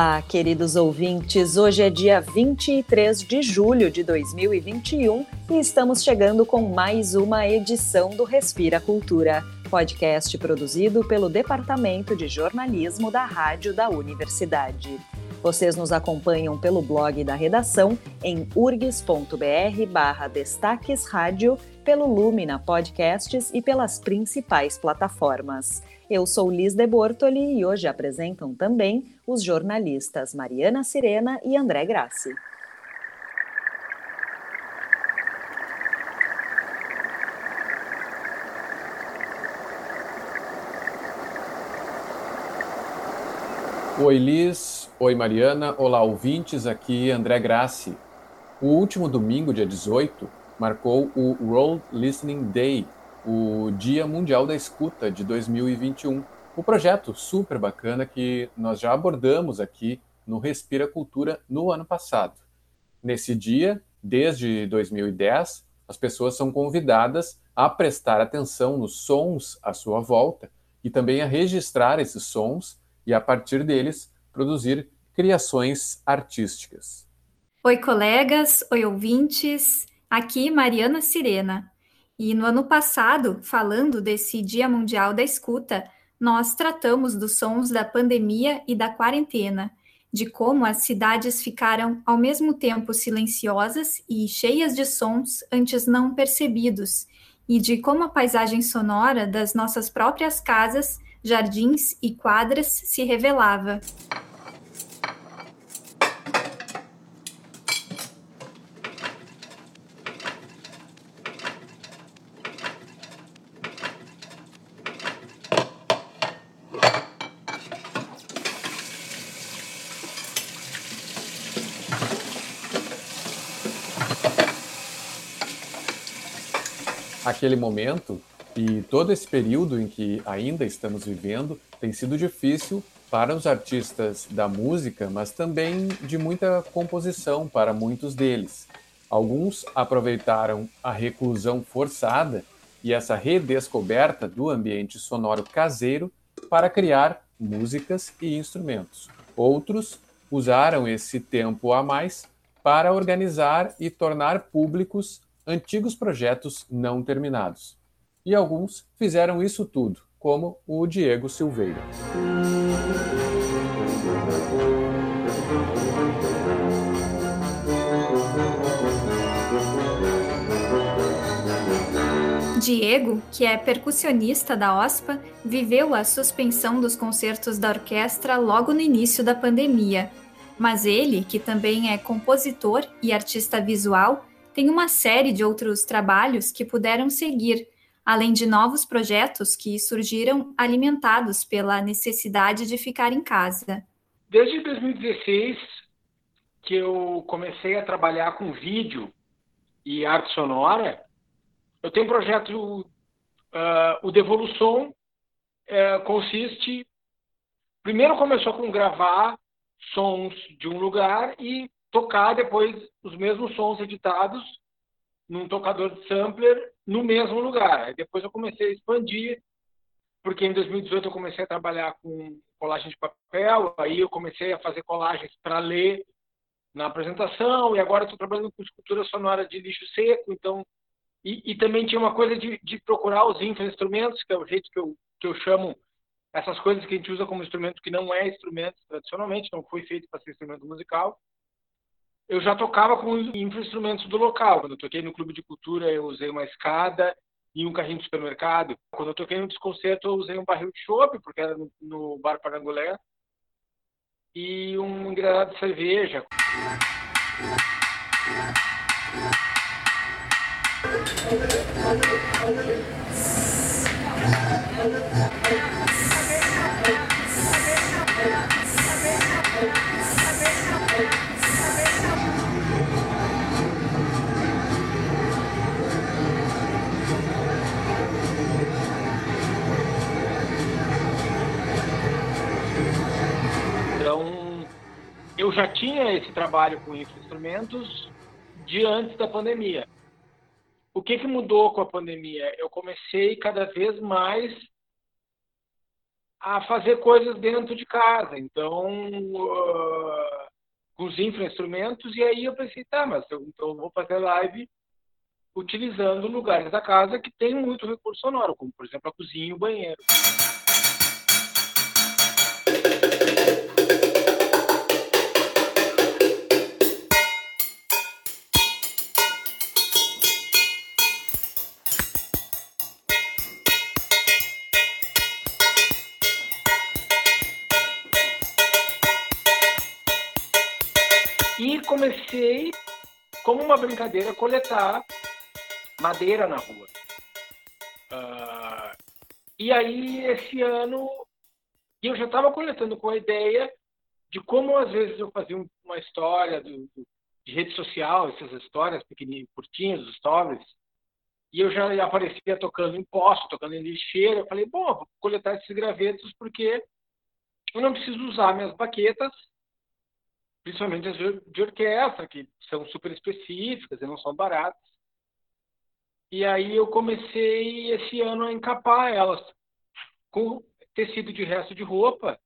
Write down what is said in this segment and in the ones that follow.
Olá, queridos ouvintes. Hoje é dia 23 de julho de 2021 e estamos chegando com mais uma edição do Respira Cultura, podcast produzido pelo Departamento de Jornalismo da Rádio da Universidade. Vocês nos acompanham pelo blog da redação em urgs.br/barra Destaques Rádio, pelo Lumina Podcasts e pelas principais plataformas. Eu sou Liz de Bortoli e hoje apresentam também os jornalistas Mariana Sirena e André Grassi. Oi, Liz. Oi, Mariana. Olá, ouvintes. Aqui André Grassi. O último domingo, dia 18, marcou o World Listening Day, o Dia Mundial da Escuta de 2021. O projeto super bacana que nós já abordamos aqui no Respira Cultura no ano passado. Nesse dia, desde 2010, as pessoas são convidadas a prestar atenção nos sons à sua volta e também a registrar esses sons e, a partir deles, produzir criações artísticas. Oi, colegas, oi, ouvintes. Aqui Mariana Sirena. E no ano passado, falando desse Dia Mundial da Escuta, nós tratamos dos sons da pandemia e da quarentena, de como as cidades ficaram ao mesmo tempo silenciosas e cheias de sons antes não percebidos, e de como a paisagem sonora das nossas próprias casas jardins e quadras se revelava. Aquele momento e todo esse período em que ainda estamos vivendo tem sido difícil para os artistas da música, mas também de muita composição para muitos deles. Alguns aproveitaram a reclusão forçada e essa redescoberta do ambiente sonoro caseiro para criar músicas e instrumentos. Outros usaram esse tempo a mais para organizar e tornar públicos antigos projetos não terminados e alguns fizeram isso tudo, como o Diego Silveira. Diego, que é percussionista da OSPA, viveu a suspensão dos concertos da orquestra logo no início da pandemia. Mas ele, que também é compositor e artista visual, tem uma série de outros trabalhos que puderam seguir, além de novos projetos que surgiram alimentados pela necessidade de ficar em casa. Desde 2016 que eu comecei a trabalhar com vídeo e arte sonora, eu tenho um projeto, uh, o Devolução uh, consiste, primeiro começou com gravar sons de um lugar e tocar depois os mesmos sons editados num tocador de sampler no mesmo lugar. Depois eu comecei a expandir, porque em 2018 eu comecei a trabalhar com colagem de papel, aí eu comecei a fazer colagens para ler na apresentação, e agora estou trabalhando com escultura sonora de lixo seco, então e, e também tinha uma coisa de, de procurar os instrumentos, que é o jeito que eu, que eu chamo essas coisas que a gente usa como instrumento que não é instrumento tradicionalmente, não foi feito para ser instrumento musical, eu já tocava com instrumentos do local. Quando eu toquei no Clube de Cultura, eu usei uma escada e um carrinho de supermercado. Quando eu toquei no desconcerto, eu usei um barril de chopp, porque era no, Bar Parangolé, e um engranado de cerveja. Eu já tinha esse trabalho com instrumentos de antes da pandemia. O que, que mudou com a pandemia? Eu comecei cada vez mais a fazer coisas dentro de casa. Então, uh, com os infra-instrumentos, e aí eu pensei, tá, mas eu, então eu vou fazer live utilizando lugares da casa que tem muito recurso sonoro, como, por exemplo, a cozinha e o banheiro. Comecei, como uma brincadeira, coletar madeira na rua. Uh, e aí, esse ano, eu já estava coletando com a ideia de como, às vezes, eu fazia uma história do, do, de rede social, essas histórias pequenininhas, curtinhas, stories, e eu já aparecia tocando em posto, tocando em lixeira. Eu falei, bom, vou coletar esses gravetos porque eu não preciso usar minhas baquetas principalmente as de orquestra, que são super específicas e não são baratas. E aí eu comecei esse ano a encapar elas com tecido de resto de roupa.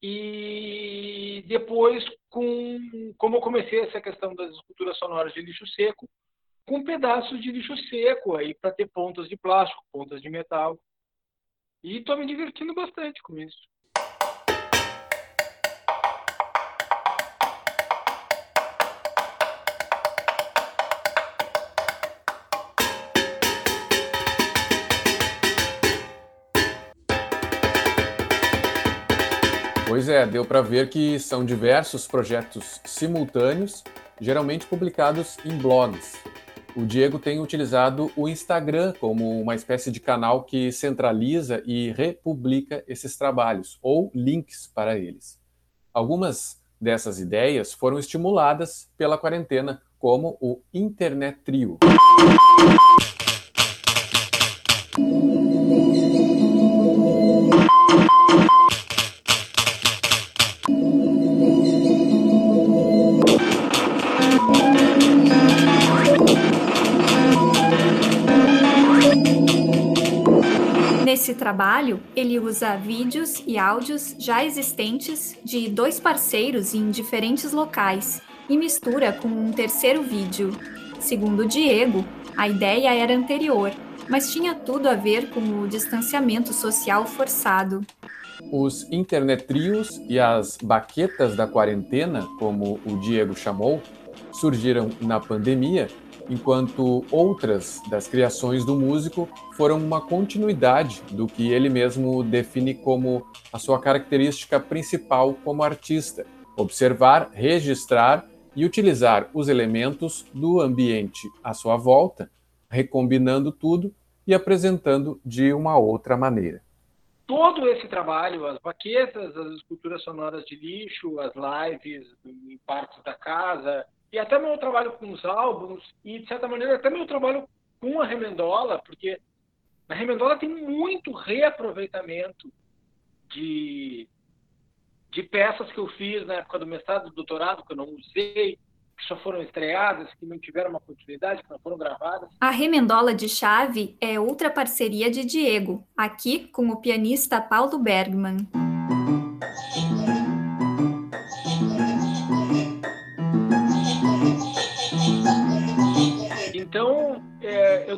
E depois, com, como eu comecei essa questão das esculturas sonoras de lixo seco, com pedaços de lixo seco aí para ter pontas de plástico, pontas de metal. E estou me divertindo bastante com isso. Pois é, deu para ver que são diversos projetos simultâneos, geralmente publicados em blogs. O Diego tem utilizado o Instagram como uma espécie de canal que centraliza e republica esses trabalhos, ou links para eles. Algumas dessas ideias foram estimuladas pela quarentena, como o Internet Trio. Trabalho, ele usa vídeos e áudios já existentes de dois parceiros em diferentes locais e mistura com um terceiro vídeo. Segundo Diego, a ideia era anterior, mas tinha tudo a ver com o distanciamento social forçado. Os internetrios e as baquetas da quarentena, como o Diego chamou, surgiram na pandemia enquanto outras das criações do músico foram uma continuidade do que ele mesmo define como a sua característica principal como artista: observar, registrar e utilizar os elementos do ambiente à sua volta, recombinando tudo e apresentando de uma outra maneira. Todo esse trabalho, as baquetas, as esculturas sonoras de lixo, as lives em partes da casa, e até meu trabalho com os álbuns, e de certa maneira até meu trabalho com a Remendola, porque a Remendola tem muito reaproveitamento de, de peças que eu fiz na época do mestrado, do doutorado, que eu não usei, que só foram estreadas, que não tiveram uma continuidade, que não foram gravadas. A Remendola de Chave é outra parceria de Diego, aqui com o pianista Paulo Bergman.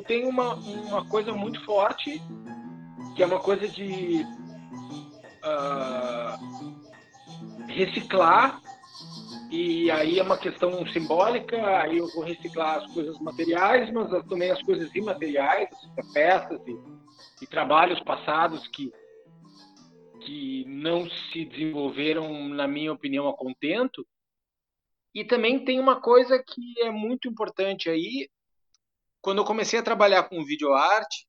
Tenho uma, uma coisa muito forte, que é uma coisa de uh, reciclar, e aí é uma questão simbólica, aí eu vou reciclar as coisas materiais, mas também as coisas imateriais, peças e, e trabalhos passados que, que não se desenvolveram, na minha opinião, a contento. E também tem uma coisa que é muito importante aí, quando eu comecei a trabalhar com videoarte,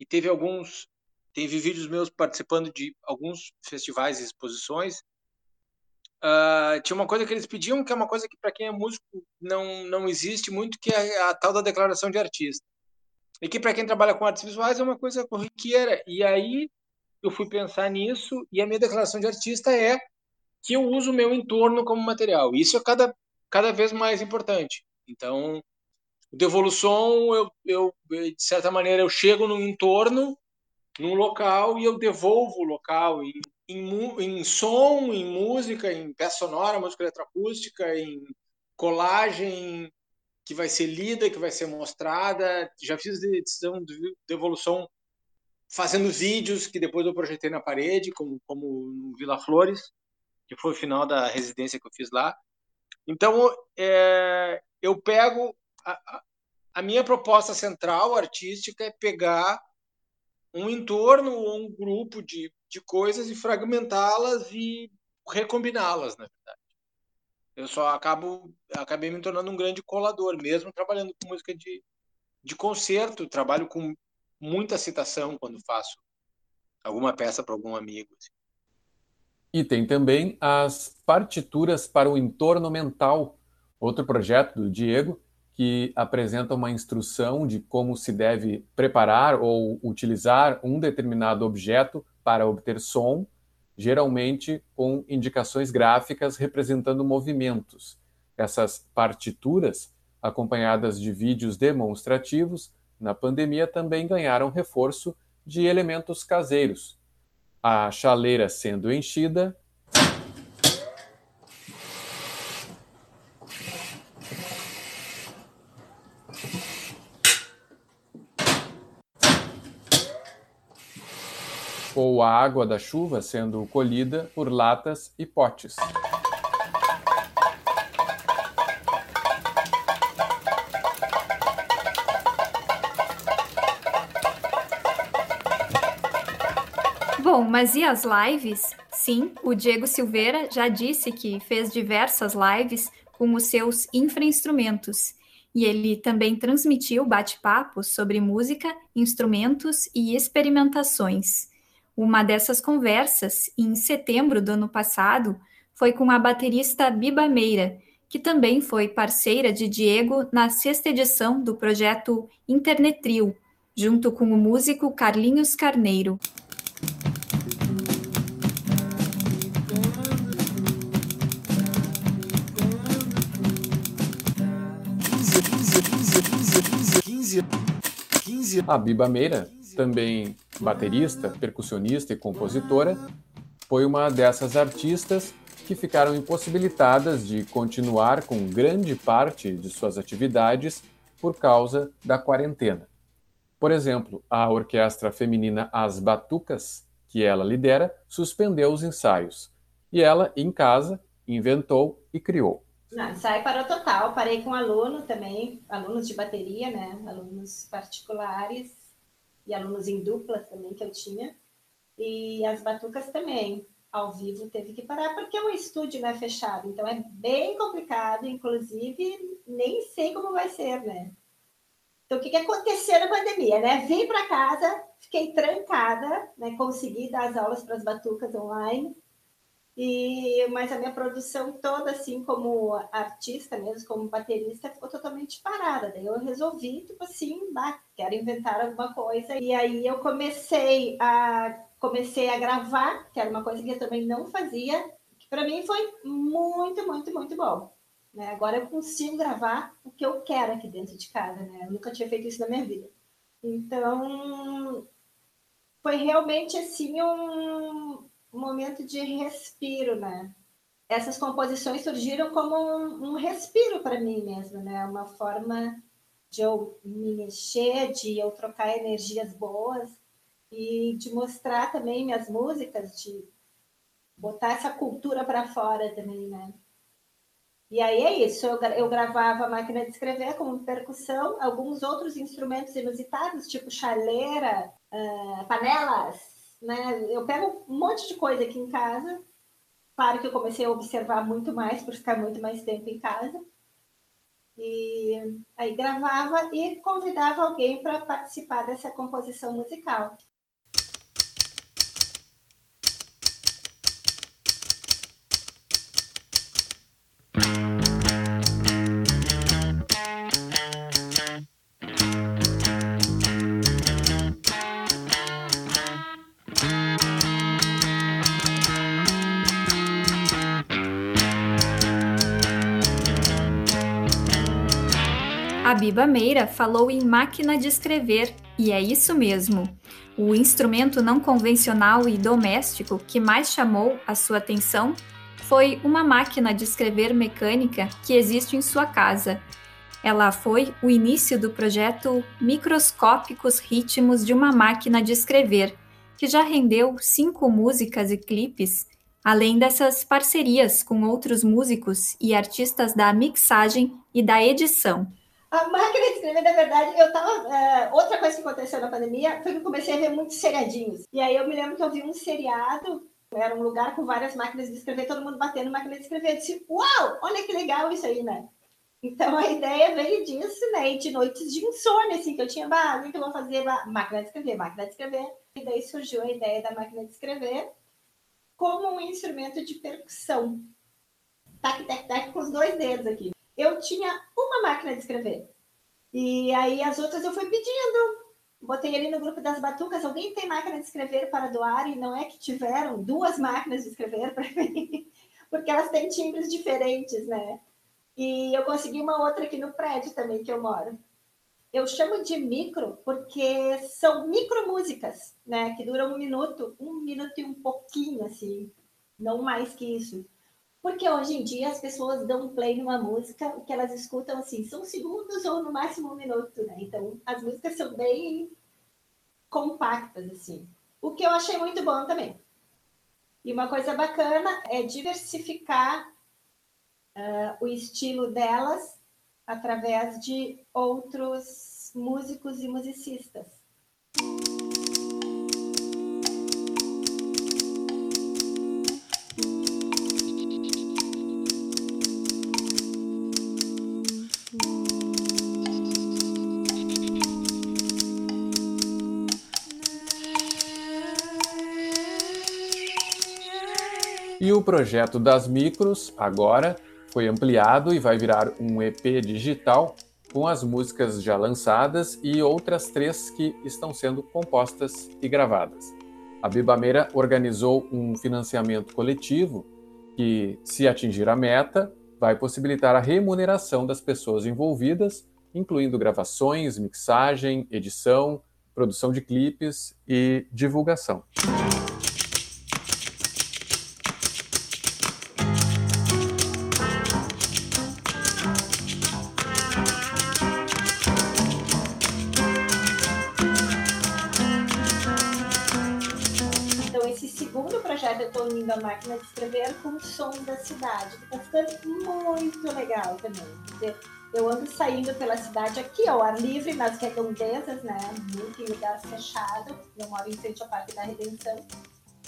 e teve alguns, teve vídeos meus participando de alguns festivais e exposições, uh, tinha uma coisa que eles pediam, que é uma coisa que para quem é músico não, não existe muito, que é a tal da declaração de artista. E que para quem trabalha com artes visuais é uma coisa corriqueira. E aí eu fui pensar nisso, e a minha declaração de artista é que eu uso o meu entorno como material. Isso é cada, cada vez mais importante. Então, o Devolução, eu, eu, de certa maneira, eu chego no entorno, num local e eu devolvo o local em, em, em som, em música, em peça sonora, música eletroacústica, em colagem que vai ser lida, que vai ser mostrada. Já fiz edição de devolução fazendo vídeos que depois eu projetei na parede, como, como no Vila Flores, que foi o final da residência que eu fiz lá. Então, é, eu pego. A, a minha proposta central artística é pegar um entorno ou um grupo de, de coisas e fragmentá-las e recombiná-las, na verdade. Eu só acabo acabei me tornando um grande colador, mesmo trabalhando com música de, de concerto, trabalho com muita citação quando faço alguma peça para algum amigo. Assim. E tem também as partituras para o entorno mental, outro projeto do Diego, que apresenta uma instrução de como se deve preparar ou utilizar um determinado objeto para obter som, geralmente com indicações gráficas representando movimentos. Essas partituras, acompanhadas de vídeos demonstrativos, na pandemia também ganharam reforço de elementos caseiros. A chaleira sendo enchida ou a água da chuva sendo colhida por latas e potes. Bom, mas e as lives? Sim, o Diego Silveira já disse que fez diversas lives com os seus infrainstrumentos. E ele também transmitiu bate-papos sobre música, instrumentos e experimentações. Uma dessas conversas, em setembro do ano passado, foi com a baterista Biba Meira, que também foi parceira de Diego na sexta edição do projeto Internetril, junto com o músico Carlinhos Carneiro. A Biba Meira também baterista, percussionista e compositora, foi uma dessas artistas que ficaram impossibilitadas de continuar com grande parte de suas atividades por causa da quarentena. Por exemplo, a orquestra feminina As Batucas, que ela lidera, suspendeu os ensaios. E ela, em casa, inventou e criou. Não, ensaio parou total. Parei com aluno também, alunos de bateria, né? Alunos particulares e alunos em duplas também que eu tinha. E as batucas também, ao vivo, teve que parar, porque o estúdio é fechado, então é bem complicado, inclusive nem sei como vai ser, né? Então, o que, que aconteceu na pandemia, né? Vim para casa, fiquei trancada, né? Consegui dar as aulas para as batucas online, e, mas a minha produção toda, assim, como artista mesmo, como baterista, ficou totalmente parada. Daí eu resolvi, tipo assim, bah, quero inventar alguma coisa. E aí eu comecei a, comecei a gravar, que era uma coisa que eu também não fazia, que para mim foi muito, muito, muito bom. Né? Agora eu consigo gravar o que eu quero aqui dentro de casa, né? Eu nunca tinha feito isso na minha vida. Então, foi realmente assim um, um momento de respiro, né? Essas composições surgiram como um, um respiro para mim mesmo, né? Uma forma de eu me mexer, de eu trocar energias boas e de mostrar também minhas músicas, de botar essa cultura para fora também, né? E aí é isso, eu, eu gravava a máquina de escrever como percussão, alguns outros instrumentos inusitados, tipo chaleira, uh, panelas, né? Eu pego um monte de coisa aqui em casa. Claro que eu comecei a observar muito mais por ficar muito mais tempo em casa. E aí gravava e convidava alguém para participar dessa composição musical. Biba Meira falou em máquina de escrever, e é isso mesmo. O instrumento não convencional e doméstico que mais chamou a sua atenção foi uma máquina de escrever mecânica que existe em sua casa. Ela foi o início do projeto Microscópicos Ritmos de uma Máquina de Escrever, que já rendeu cinco músicas e clipes, além dessas parcerias com outros músicos e artistas da mixagem e da edição. A máquina de escrever, na verdade, eu tava. Uh, outra coisa que aconteceu na pandemia foi que eu comecei a ver muitos seriadinhos. E aí eu me lembro que eu vi um seriado, era um lugar com várias máquinas de escrever, todo mundo batendo máquina de escrever. Eu disse, uau, olha que legal isso aí, né? Então a ideia veio disso, né? E de noites de insônia, assim, que eu tinha, bah, o que eu vou fazer? Máquina de escrever, máquina de escrever. E daí surgiu a ideia da máquina de escrever como um instrumento de percussão. Tac, tac, tac, com os dois dedos aqui tinha uma máquina de escrever. E aí as outras eu fui pedindo. Botei ali no grupo das batucas, alguém tem máquina de escrever para doar? E não é que tiveram duas máquinas de escrever para mim, porque elas têm timbres diferentes, né? E eu consegui uma outra aqui no prédio também que eu moro. Eu chamo de micro porque são micro músicas, né? Que duram um minuto, um minuto e um pouquinho, assim, não mais que isso. Porque hoje em dia as pessoas dão play numa música, o que elas escutam assim, são segundos ou no máximo um minuto, né? Então as músicas são bem compactas, assim. O que eu achei muito bom também. E uma coisa bacana é diversificar uh, o estilo delas através de outros músicos e musicistas. E o projeto das micros, agora, foi ampliado e vai virar um EP digital com as músicas já lançadas e outras três que estão sendo compostas e gravadas. A Bibameira organizou um financiamento coletivo que, se atingir a meta, vai possibilitar a remuneração das pessoas envolvidas, incluindo gravações, mixagem, edição, produção de clipes e divulgação. Máquina de escrever com o som da cidade, que está ficando muito legal também. Eu ando saindo pela cidade aqui ao ar livre, nas redondezas, né? Muito em lugar fechado. Eu moro em frente ao Parque da Redenção.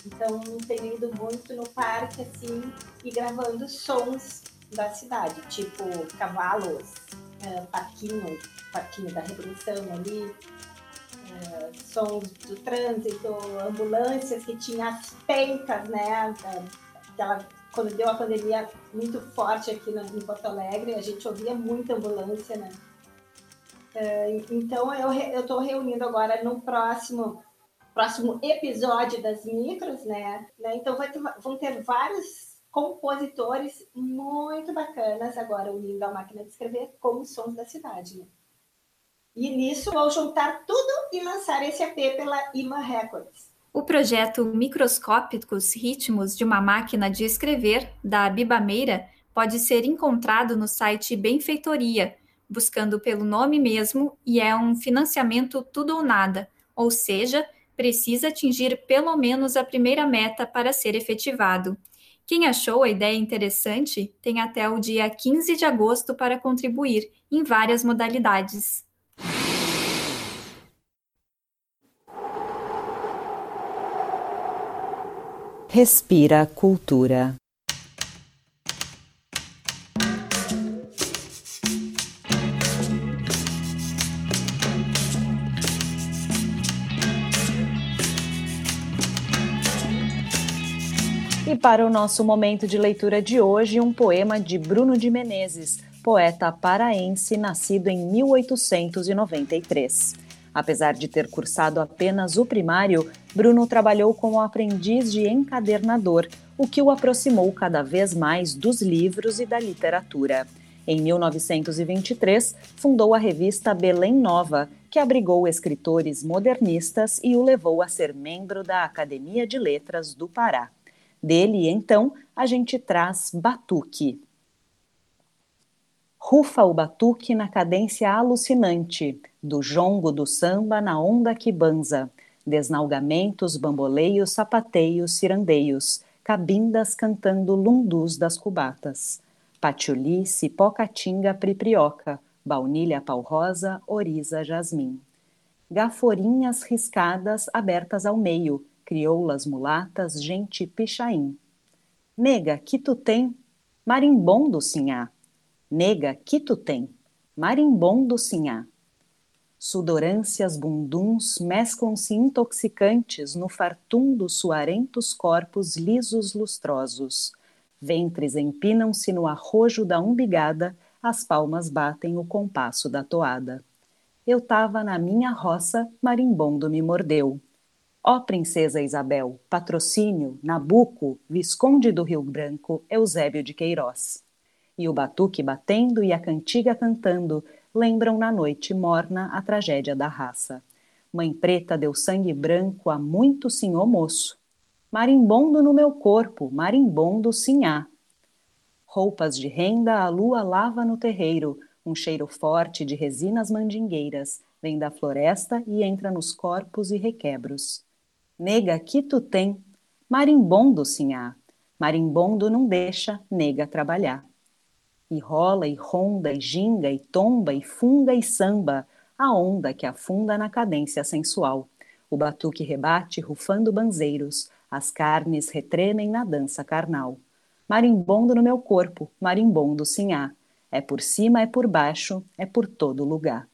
Então, tenho ido muito no parque, assim, e gravando sons da cidade, tipo cavalos, é, parquinho, parquinho da Redenção ali, sons do trânsito, ambulâncias que tinha as pencas, né? Aquela, quando deu a pandemia muito forte aqui no, em Porto Alegre, a gente ouvia muita ambulância, né? É, então eu estou reunindo agora no próximo próximo episódio das micros, né? né? Então ter, vão ter vários compositores muito bacanas agora unindo a máquina de escrever com os sons da cidade. Né? E nisso vou juntar tudo e lançar esse EP pela IMA Records. O projeto Microscópicos Ritmos de uma Máquina de Escrever, da Bibameira, pode ser encontrado no site Benfeitoria, buscando pelo nome mesmo, e é um financiamento tudo ou nada, ou seja, precisa atingir pelo menos a primeira meta para ser efetivado. Quem achou a ideia interessante tem até o dia 15 de agosto para contribuir em várias modalidades. Respira Cultura. E para o nosso momento de leitura de hoje, um poema de Bruno de Menezes, poeta paraense nascido em 1893. Apesar de ter cursado apenas o primário, Bruno trabalhou como aprendiz de encadernador, o que o aproximou cada vez mais dos livros e da literatura. Em 1923, fundou a revista Belém Nova, que abrigou escritores modernistas e o levou a ser membro da Academia de Letras do Pará. Dele, então, a gente traz Batuque. Rufa o batuque na cadência alucinante, do jongo do samba na onda que banza, desnalgamentos, bamboleios, sapateios, cirandeios, cabindas cantando lundus das cubatas, patiuli, cipó catinga, priprioca, baunilha pau-rosa, oriza, jasmim. Gaforinhas riscadas abertas ao meio, crioulas mulatas, gente pichain. Nega, que tu tem? Marimbondo, sinhá. Nega, que tu tem? Marimbondo, sinhá. Sudorâncias bunduns mesclam-se intoxicantes no fartum dos suarentos corpos lisos lustrosos. Ventres empinam-se no arrojo da umbigada, as palmas batem o compasso da toada. Eu tava na minha roça, marimbondo me mordeu. Ó princesa Isabel, patrocínio, Nabuco, Visconde do Rio Branco, Eusébio de Queiroz e o batuque batendo e a cantiga cantando lembram na noite morna a tragédia da raça. Mãe preta deu sangue branco a muito senhor moço. Marimbondo no meu corpo, marimbondo sim há. Roupas de renda a lua lava no terreiro, um cheiro forte de resinas mandingueiras vem da floresta e entra nos corpos e requebros. Nega, que tu tem? Marimbondo sim há. Marimbondo não deixa nega trabalhar e rola e ronda e ginga e tomba e funga e samba, a onda que afunda na cadência sensual. O batuque rebate rufando banzeiros, as carnes retremem na dança carnal. Marimbondo no meu corpo, marimbondo sim há. É por cima, é por baixo, é por todo lugar.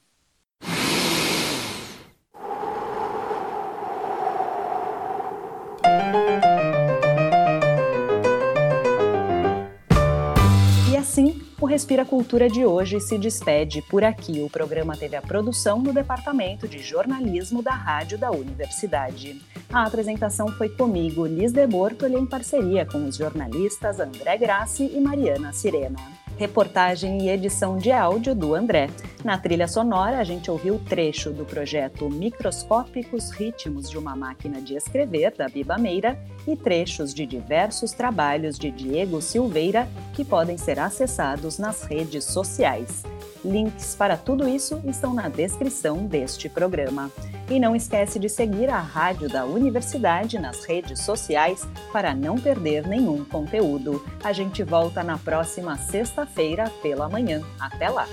Respira Cultura de hoje se despede por aqui. O programa teve a produção no Departamento de Jornalismo da Rádio da Universidade. A apresentação foi comigo, Liz de Bortoli, em parceria com os jornalistas André Grassi e Mariana Sirena reportagem e edição de áudio do André. Na trilha sonora, a gente ouviu o trecho do projeto Microscópicos Ritmos de uma Máquina de Escrever, da Biba Meira, e trechos de diversos trabalhos de Diego Silveira que podem ser acessados nas redes sociais. Links para tudo isso estão na descrição deste programa. E não esquece de seguir a Rádio da Universidade nas redes sociais para não perder nenhum conteúdo. A gente volta na próxima sexta-feira pela manhã. Até lá!